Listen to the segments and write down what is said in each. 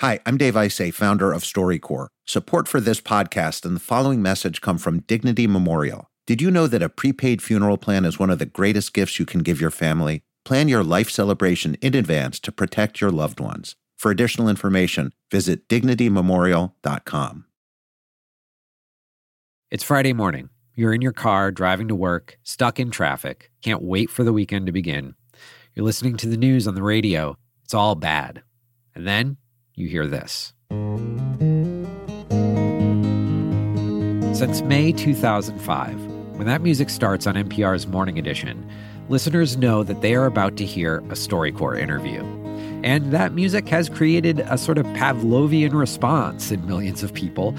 Hi, I'm Dave Isay, founder of StoryCorps. Support for this podcast and the following message come from Dignity Memorial. Did you know that a prepaid funeral plan is one of the greatest gifts you can give your family? Plan your life celebration in advance to protect your loved ones. For additional information, visit dignitymemorial.com. It's Friday morning. You're in your car driving to work, stuck in traffic, can't wait for the weekend to begin. You're listening to the news on the radio. It's all bad. And then you hear this. Since May 2005, when that music starts on NPR's Morning Edition, listeners know that they are about to hear a StoryCorps interview. And that music has created a sort of Pavlovian response in millions of people.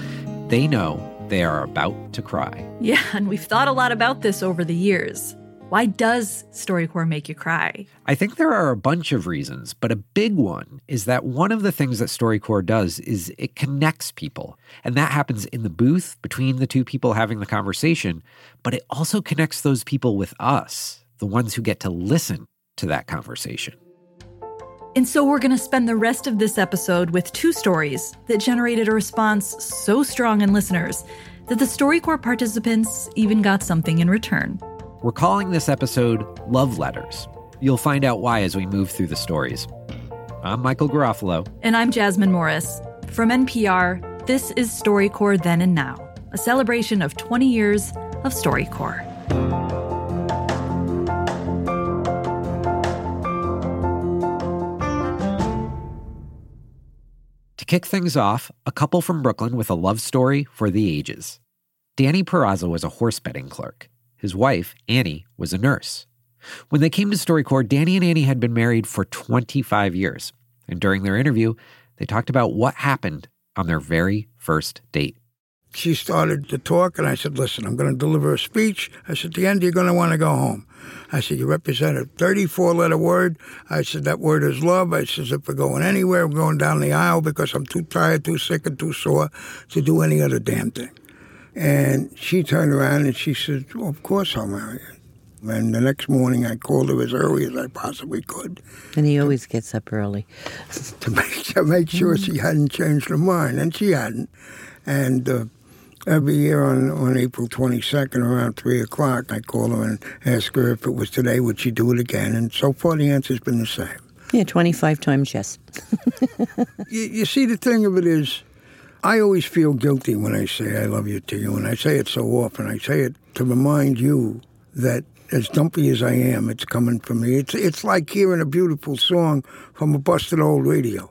They know they are about to cry. Yeah, and we've thought a lot about this over the years. Why does StoryCorps make you cry? I think there are a bunch of reasons, but a big one is that one of the things that StoryCorps does is it connects people. And that happens in the booth between the two people having the conversation, but it also connects those people with us, the ones who get to listen to that conversation. And so we're going to spend the rest of this episode with two stories that generated a response so strong in listeners that the StoryCorps participants even got something in return. We're calling this episode Love Letters. You'll find out why as we move through the stories. I'm Michael Garofalo. And I'm Jasmine Morris. From NPR, this is StoryCorps Then and Now, a celebration of 20 years of StoryCorps. To kick things off, a couple from Brooklyn with a love story for the ages. Danny Peraza was a horse betting clerk. His wife, Annie, was a nurse. When they came to StoryCorps, Danny and Annie had been married for 25 years. And during their interview, they talked about what happened on their very first date. She started to talk, and I said, Listen, I'm going to deliver a speech. I said, At the end, you're going to want to go home. I said, You represent a 34 letter word. I said, That word is love. I said, If we're going anywhere, we're going down the aisle because I'm too tired, too sick, and too sore to do any other damn thing. And she turned around and she said, well, Of course I'll marry you. And the next morning I called her as early as I possibly could. And he always gets up early. to, make, to make sure she hadn't changed her mind. And she hadn't. And uh, every year on, on April 22nd around 3 o'clock, I call her and ask her if it was today, would she do it again? And so far the answer's been the same. Yeah, 25 times yes. you, you see, the thing of it is, I always feel guilty when I say I love you to you, and I say it so often. I say it to remind you that as dumpy as I am, it's coming from me. It's it's like hearing a beautiful song from a busted old radio.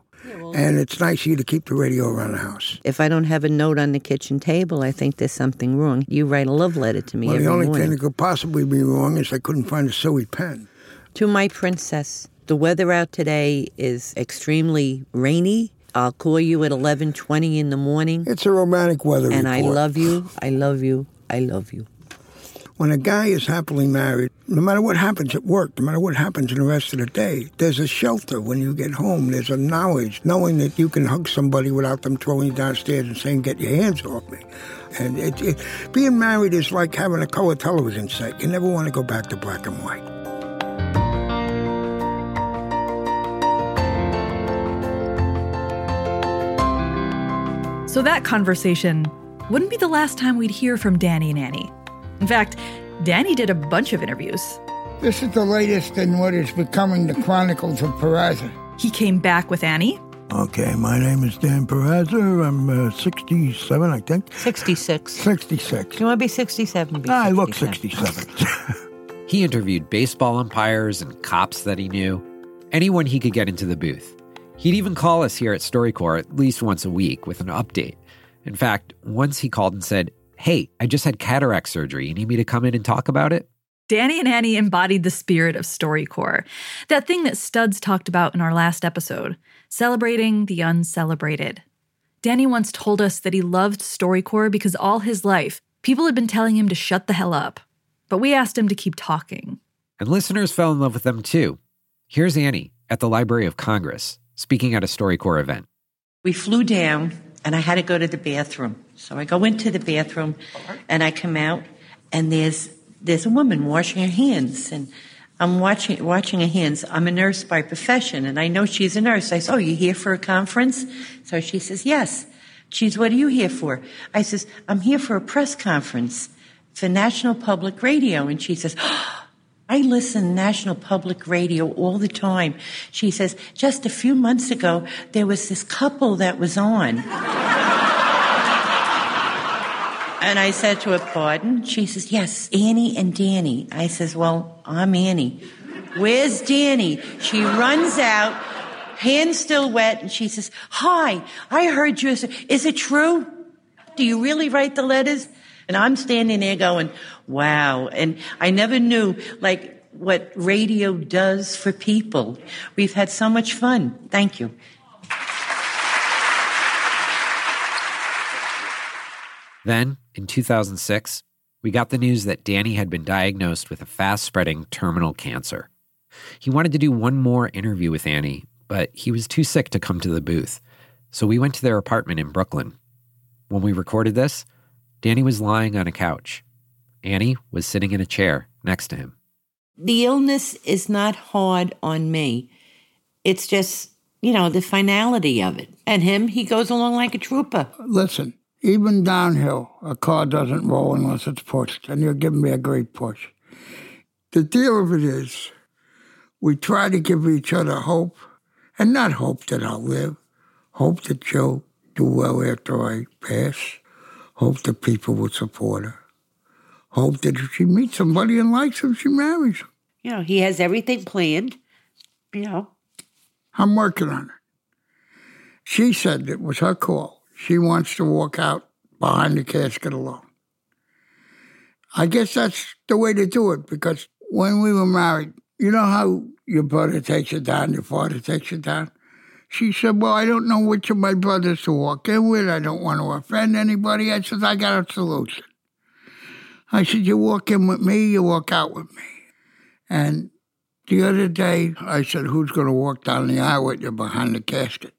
and it's nice of you to keep the radio around the house. If I don't have a note on the kitchen table, I think there's something wrong. You write a love letter to me well, the only morning. thing that could possibly be wrong is I couldn't find a silly pen. To my princess, the weather out today is extremely rainy I'll call you at 11:20 in the morning. It's a romantic weather And report. I love you. I love you. I love you. When a guy is happily married, no matter what happens at work, no matter what happens in the rest of the day, there's a shelter when you get home. There's a knowledge, knowing that you can hug somebody without them throwing you downstairs and saying, "Get your hands off me." And it, it, being married is like having a color television set. You never want to go back to black and white. So that conversation wouldn't be the last time we'd hear from Danny and Annie. In fact, Danny did a bunch of interviews. This is the latest in what is becoming the Chronicles of Peraza. He came back with Annie. Okay, my name is Dan Peraza. I'm uh, 67, I think. 66. 66. You want to be 67? Be I look 67. 67. He interviewed baseball umpires and cops that he knew, anyone he could get into the booth. He'd even call us here at StoryCorps at least once a week with an update. In fact, once he called and said, Hey, I just had cataract surgery. You need me to come in and talk about it? Danny and Annie embodied the spirit of StoryCorps, that thing that Studs talked about in our last episode, celebrating the uncelebrated. Danny once told us that he loved StoryCorps because all his life, people had been telling him to shut the hell up. But we asked him to keep talking. And listeners fell in love with them too. Here's Annie at the Library of Congress speaking at a StoryCorps event. We flew down and I had to go to the bathroom. So I go into the bathroom and I come out and there's there's a woman washing her hands and I'm watching watching her hands. I'm a nurse by profession, and I know she's a nurse. I said, "Oh, you here for a conference?" So she says, "Yes." She's, "What are you here for?" I says, "I'm here for a press conference for National Public Radio," and she says. Oh, I listen National Public Radio all the time. She says, just a few months ago, there was this couple that was on. and I said to her, pardon? She says, yes, Annie and Danny. I says, well, I'm Annie. Where's Danny? She runs out, hands still wet, and she says, hi, I heard you. Is it true? Do you really write the letters? And I'm standing there going, wow. And I never knew, like, what radio does for people. We've had so much fun. Thank you. Then, in 2006, we got the news that Danny had been diagnosed with a fast spreading terminal cancer. He wanted to do one more interview with Annie, but he was too sick to come to the booth. So we went to their apartment in Brooklyn. When we recorded this, Danny was lying on a couch. Annie was sitting in a chair next to him. The illness is not hard on me. It's just, you know, the finality of it. And him, he goes along like a trooper. Listen, even downhill, a car doesn't roll unless it's pushed, and you're giving me a great push. The deal of it is, we try to give each other hope, and not hope that I'll live, hope that you'll do well after I pass Hope that people would support her. Hope that if she meets somebody and likes him, she marries him. You know, he has everything planned. You know. I'm working on it. She said it was her call. She wants to walk out behind the casket alone. I guess that's the way to do it because when we were married, you know how your brother takes you down, your father takes you down? She said, Well, I don't know which of my brothers to walk in with. I don't want to offend anybody. I said, I got a solution. I said, You walk in with me, you walk out with me. And the other day, I said, Who's going to walk down the aisle with you behind the casket?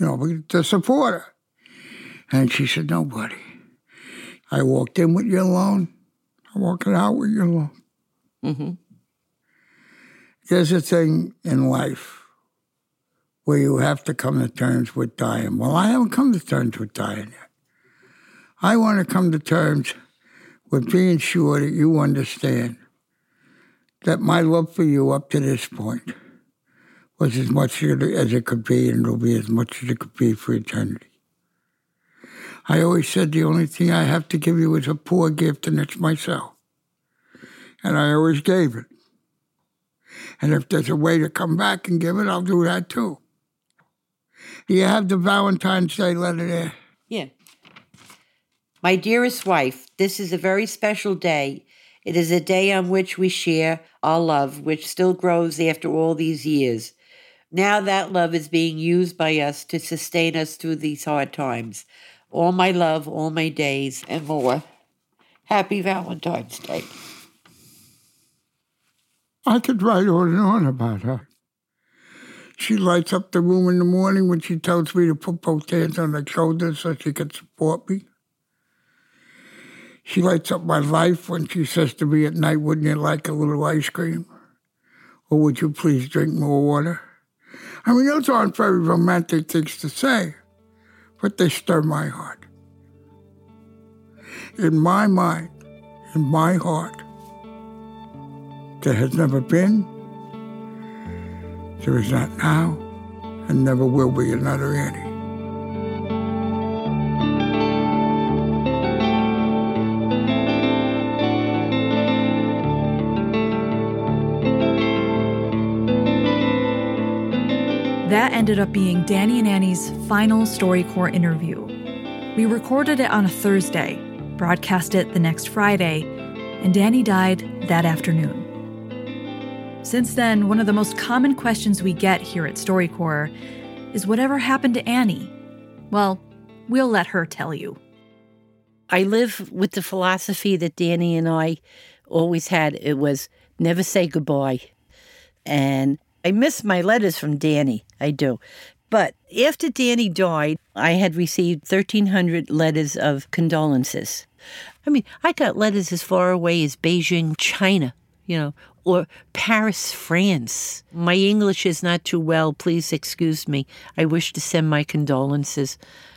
You know, to support her. And she said, Nobody. I walked in with you alone. I'm walking out with you alone. Mm-hmm. There's a thing in life where you have to come to terms with dying. Well, I haven't come to terms with dying yet. I want to come to terms with being sure that you understand that my love for you up to this point was as much as it could be, and it'll be as much as it could be for eternity. I always said the only thing I have to give you is a poor gift, and it's myself. And I always gave it. And if there's a way to come back and give it, I'll do that too. Do you have the Valentine's Day letter there? Yeah. My dearest wife, this is a very special day. It is a day on which we share our love, which still grows after all these years. Now that love is being used by us to sustain us through these hard times. All my love, all my days, and more. Happy Valentine's Day. I could write on and on about her. She lights up the room in the morning when she tells me to put both hands on her shoulders so she can support me. She lights up my life when she says to me at night, Wouldn't you like a little ice cream? Or would you please drink more water? I mean, those aren't very romantic things to say, but they stir my heart. In my mind, in my heart, there has never been there is not now and never will be another Annie. That ended up being Danny and Annie's final StoryCorps interview. We recorded it on a Thursday, broadcast it the next Friday, and Danny died that afternoon. Since then, one of the most common questions we get here at StoryCorps is whatever happened to Annie? Well, we'll let her tell you. I live with the philosophy that Danny and I always had. It was never say goodbye. And I miss my letters from Danny. I do. But after Danny died, I had received 1,300 letters of condolences. I mean, I got letters as far away as Beijing, China you know, or Paris, France. My English is not too well. Please excuse me. I wish to send my condolences.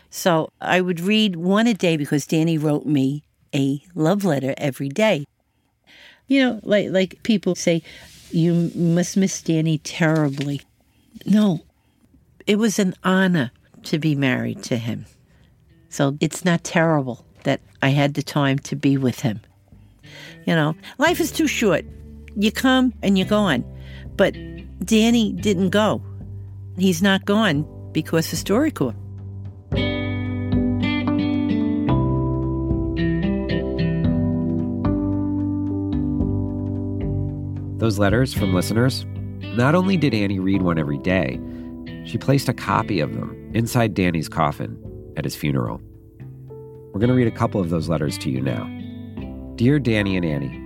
So I would read one a day because Danny wrote me a love letter every day. You know, like like people say, you must miss Danny terribly. No, it was an honor to be married to him. So it's not terrible that I had the time to be with him. You know, life is too short. You come and you're gone. But Danny didn't go. He's not gone because of StoryCorps. Those letters from listeners, not only did Annie read one every day, she placed a copy of them inside Danny's coffin at his funeral. We're going to read a couple of those letters to you now. Dear Danny and Annie,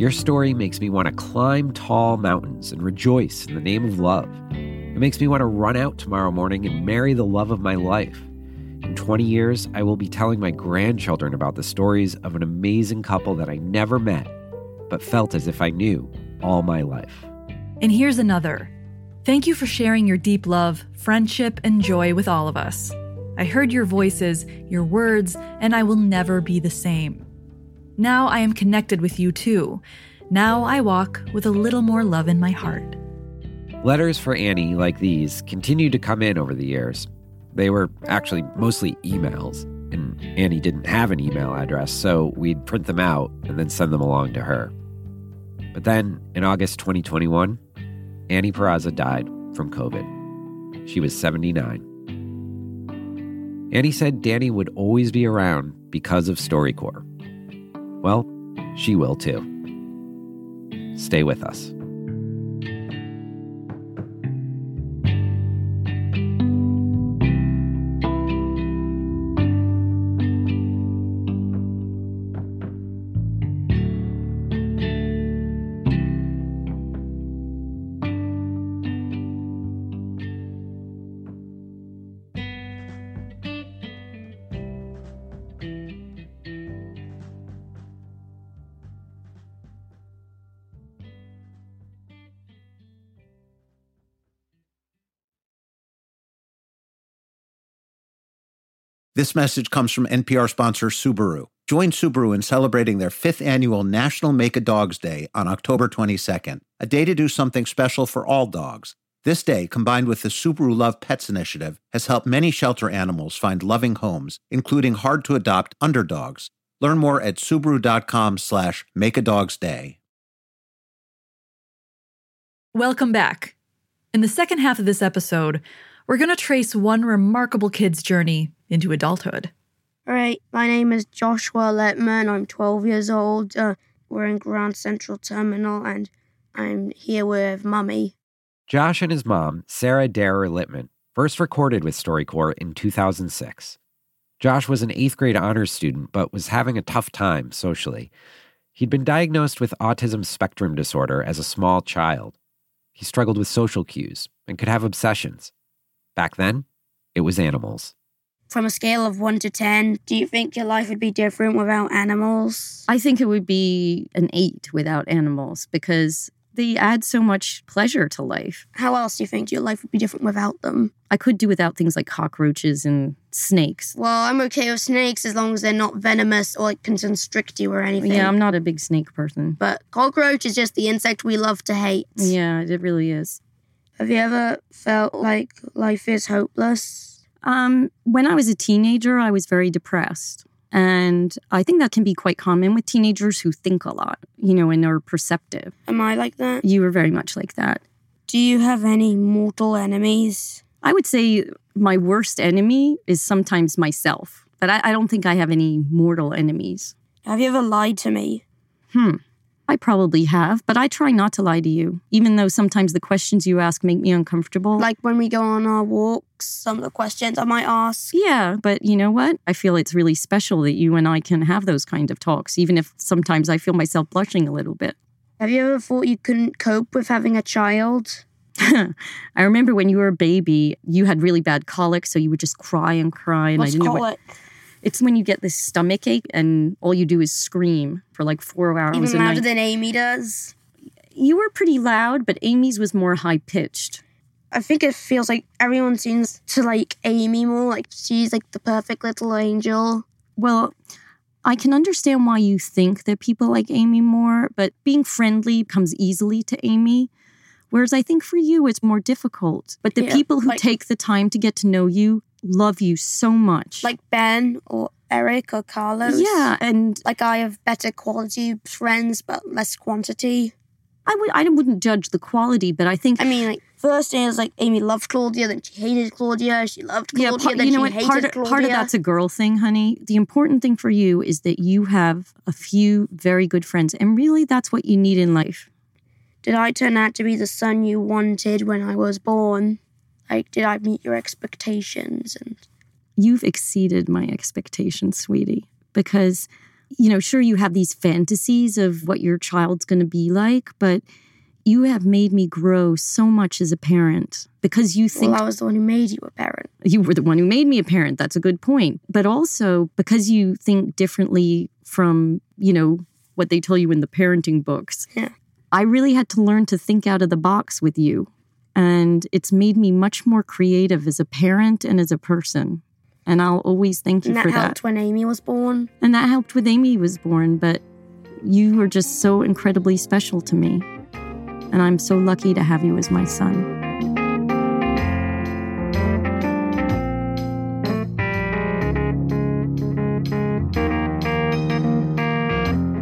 your story makes me want to climb tall mountains and rejoice in the name of love. It makes me want to run out tomorrow morning and marry the love of my life. In 20 years, I will be telling my grandchildren about the stories of an amazing couple that I never met, but felt as if I knew all my life. And here's another. Thank you for sharing your deep love, friendship, and joy with all of us. I heard your voices, your words, and I will never be the same. Now I am connected with you too. Now I walk with a little more love in my heart. Letters for Annie like these continued to come in over the years. They were actually mostly emails, and Annie didn't have an email address, so we'd print them out and then send them along to her. But then, in August 2021, Annie Peraza died from COVID. She was 79. Annie said Danny would always be around because of StoryCorps. Well, she will too. Stay with us. This message comes from NPR sponsor Subaru. Join Subaru in celebrating their fifth annual National Make a Dogs Day on October 22nd, a day to do something special for all dogs. This day, combined with the Subaru Love Pets initiative, has helped many shelter animals find loving homes, including hard to adopt underdogs. Learn more at subaru.com slash make a dog's day. Welcome back. In the second half of this episode, we're going to trace one remarkable kid's journey into adulthood. All right, my name is Joshua Littman. I'm 12 years old. Uh, we're in Grand Central Terminal, and I'm here with Mummy. Josh and his mom, Sarah Darer Littman, first recorded with StoryCorps in 2006. Josh was an eighth grade honors student, but was having a tough time socially. He'd been diagnosed with autism spectrum disorder as a small child. He struggled with social cues and could have obsessions. Back then, it was animals. From a scale of 1 to 10, do you think your life would be different without animals? I think it would be an eight without animals because they add so much pleasure to life. How else do you think your life would be different without them? I could do without things like cockroaches and snakes. Well, I'm okay with snakes as long as they're not venomous or like can constrict you or anything. Yeah, I'm not a big snake person. But cockroach is just the insect we love to hate. Yeah, it really is. Have you ever felt like life is hopeless? Um, when I was a teenager, I was very depressed. And I think that can be quite common with teenagers who think a lot, you know, and are perceptive. Am I like that? You were very much like that. Do you have any mortal enemies? I would say my worst enemy is sometimes myself, but I, I don't think I have any mortal enemies. Have you ever lied to me? Hmm. I probably have, but I try not to lie to you, even though sometimes the questions you ask make me uncomfortable. Like when we go on our walks, some of the questions I might ask. Yeah, but you know what? I feel it's really special that you and I can have those kind of talks, even if sometimes I feel myself blushing a little bit. Have you ever thought you couldn't cope with having a child? I remember when you were a baby, you had really bad colic, so you would just cry and cry. And What's I didn't know colic? what. It's when you get this stomach ache and all you do is scream for like four hours Even a louder than Amy does? You were pretty loud, but Amy's was more high pitched. I think it feels like everyone seems to like Amy more. Like she's like the perfect little angel. Well, I can understand why you think that people like Amy more, but being friendly comes easily to Amy. Whereas I think for you, it's more difficult. But the Yeah, people who like- take the time to get to know you love you so much. Like Ben or Eric or Carlos. yeah, and Like I have better quality friends but less quantity. I would I wouldn't judge the quality, but I think I mean, like first it was like Amy loved Claudia, then she hated Claudia. She loved Claudia, yeah, part, then you know she what? hated Part of, Claudia. part of that's a girl thing, honey. The important thing for you is that you have a few very good friends, and really, that's what you need in life. Did I turn out to be the son you wanted when I was born? Like, did I meet your expectations? And You've exceeded my expectations, sweetie, because you know, sure, you have these fantasies of what your child's going to be like, but you have made me grow so much as a parent because you think well, I was the one who made you a parent. you were the one who made me a parent. That's a good point. But also because you think differently from, you know, what they tell you in the parenting books. Yeah. I really had to learn to think out of the box with you. And it's made me much more creative as a parent and as a person. And I'll always thank you And that for helped that. when Amy was born. And that helped with Amy was born, but you are just so incredibly special to me. And I'm so lucky to have you as my son.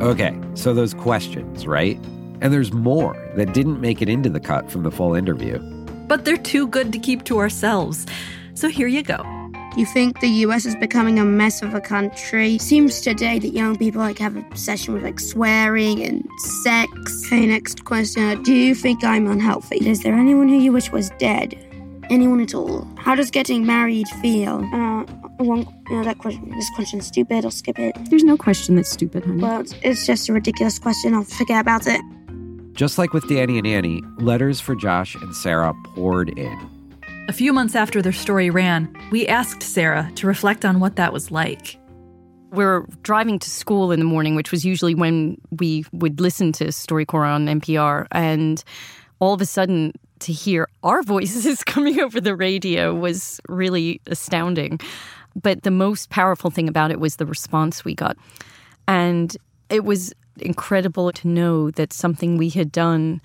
Okay, so those questions, right? And there's more that didn't make it into the cut from the full interview. But they're too good to keep to ourselves. So here you go. You think the US is becoming a mess of a country? Seems today that young people like have an obsession with like swearing and sex. Okay, next question. Do you think I'm unhealthy? Is there anyone who you wish was dead? Anyone at all? How does getting married feel? Uh, one, you know, that question. This question's stupid. I'll skip it. There's no question that's stupid, honey. Well, it's, it's just a ridiculous question. I'll forget about it. Just like with Danny and Annie, letters for Josh and Sarah poured in. A few months after their story ran, we asked Sarah to reflect on what that was like. We're driving to school in the morning, which was usually when we would listen to StoryCorps on NPR. And all of a sudden, to hear our voices coming over the radio was really astounding. But the most powerful thing about it was the response we got. And it was incredible to know that something we had done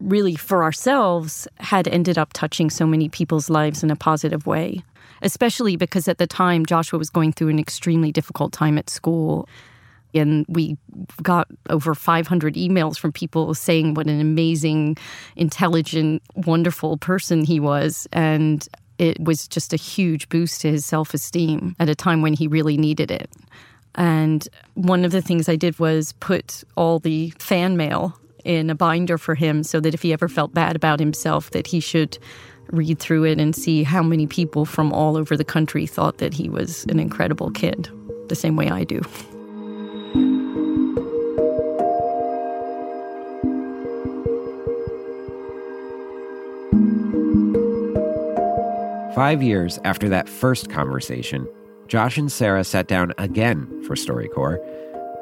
really for ourselves had ended up touching so many people's lives in a positive way, especially because at the time Joshua was going through an extremely difficult time at school. And we got over 500 emails from people saying what an amazing, intelligent, wonderful person he was. And it was just a huge boost to his self esteem at a time when he really needed it. And one of the things I did was put all the fan mail in a binder for him so that if he ever felt bad about himself that he should read through it and see how many people from all over the country thought that he was an incredible kid the same way I do. Five years after that first conversation, Josh and Sarah sat down again for StoryCorps.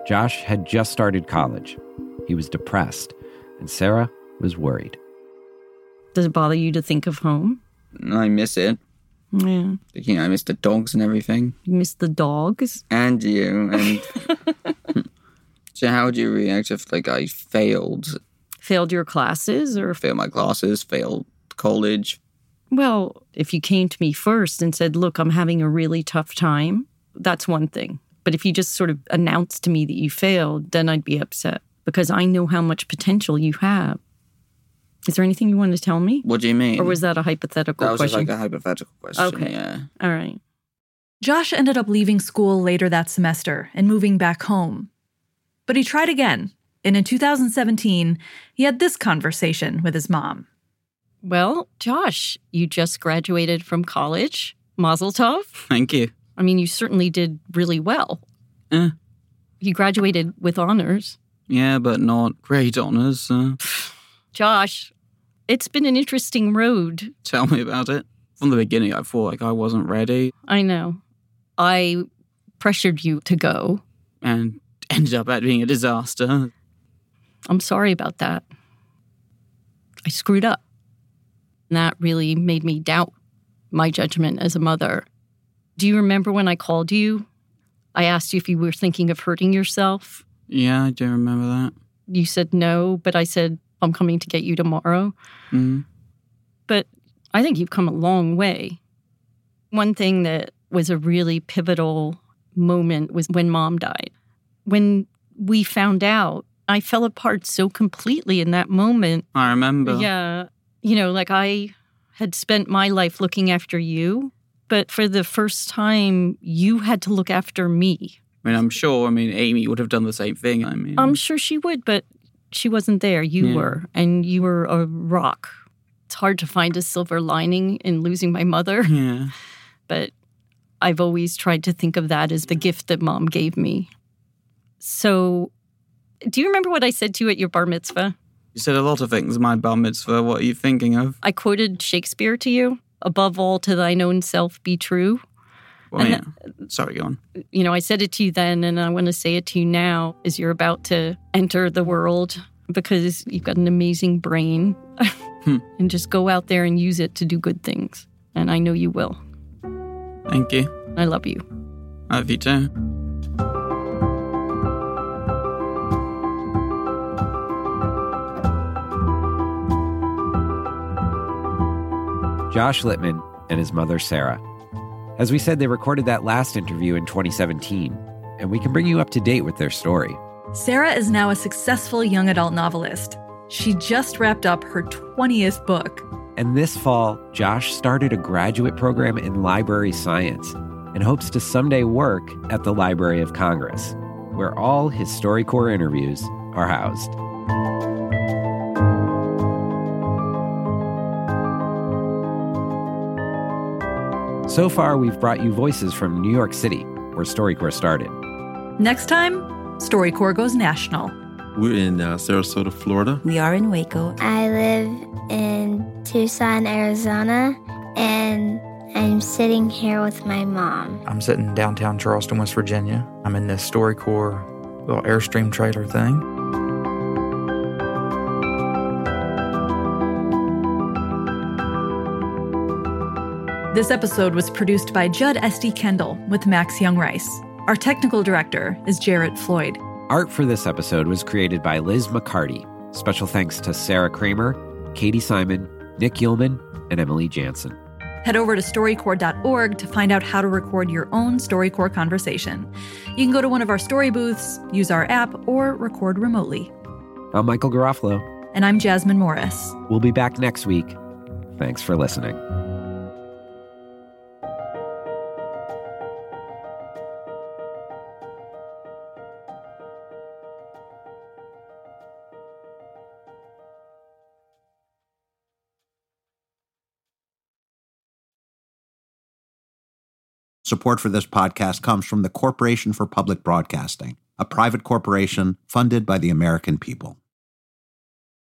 Josh had just started college. He was depressed, and Sarah was worried. Does it bother you to think of home? I miss it. Yeah. You know, I miss the dogs and everything. You miss the dogs? And you. And so, how would you react if, like, I failed, Failed your classes or failed my classes, failed college? Well, if you came to me first and said, Look, I'm having a really tough time, that's one thing. But if you just sort of announced to me that you failed, then I'd be upset because I know how much potential you have. Is there anything you want to tell me? What do you mean? Or was that a hypothetical that was just question? like a hypothetical question. Okay. Yeah. All right. Josh ended up leaving school later that semester and moving back home. But he tried again, and in 2017, he had this conversation with his mom. Well, Josh, you just graduated from college. Mazel tov. Thank you. I mean, you certainly did really well. Eh. You graduated with honors. Yeah, but not great honors. Uh, Josh, it's been an interesting road. tell me about it. From the beginning, I thought like I wasn't ready, I know. I pressured you to go. and ended up at being a disaster. I'm sorry about that. I screwed up. And that really made me doubt my judgment as a mother. Do you remember when I called you? I asked you if you were thinking of hurting yourself. Yeah, I do remember that. You said no, but I said, I'm coming to get you tomorrow. Mm. But I think you've come a long way. One thing that was a really pivotal moment was when mom died. When we found out, I fell apart so completely in that moment. I remember. Yeah. You know, like I had spent my life looking after you, but for the first time, you had to look after me. I mean, I'm sure. I mean, Amy would have done the same thing. I mean, I'm sure she would, but she wasn't there. You Yeah. were, and you were a rock. It's hard to find a silver lining in losing my mother, yeah. but I've always tried to think of that as the gift that mom gave me. So, do you remember what I said to you at your bar mitzvah? You said a lot of things. My bar mitzvah. What are you thinking of? I quoted Shakespeare to you. Above all, to thine own self be true. Well, yeah. Sorry, go on. you know, I said it to you then, and I want to say it to you now as you're about to enter the world because you've got an amazing brain. Hmm. and just go out there and use it to do good things. And I know you will. Thank you. I love you. I love you too. Josh Littman and his mother, Sarah. As we said, they recorded that last interview in 2017, and we can bring you up to date with their story. Sarah is now a successful young adult novelist. She just wrapped up her 20th book. And this fall, Josh started a graduate program in library science and hopes to someday work at the Library of Congress, where all his StoryCorps interviews are housed. So far, we've brought you voices from New York City, where StoryCorps started. Next time, StoryCorps goes national. We're in uh, Sarasota, Florida. We are in Waco. I live in Tucson, Arizona, and I'm sitting here with my mom. I'm sitting downtown Charleston, West Virginia. I'm in this StoryCorps little Airstream trailer thing. This episode was produced by Jud Esty-Kendall with Max Jungreis. Our technical director is Jarrett Floyd. Art for this episode was created by Liz McCarty. Special thanks to Sarah Kramer, Katie Simon, Nick Yulman, and Emily Jansen. Head over to storycorps.org to find out how to record your own StoryCorps conversation. You can go to one of our story booths, use our app, or record remotely. I'm Michael Garofalo. And I'm Jasmine Morris. We'll be back next week. Thanks for listening. Support for this podcast comes from the Corporation for Public Broadcasting, a private corporation funded by the American people.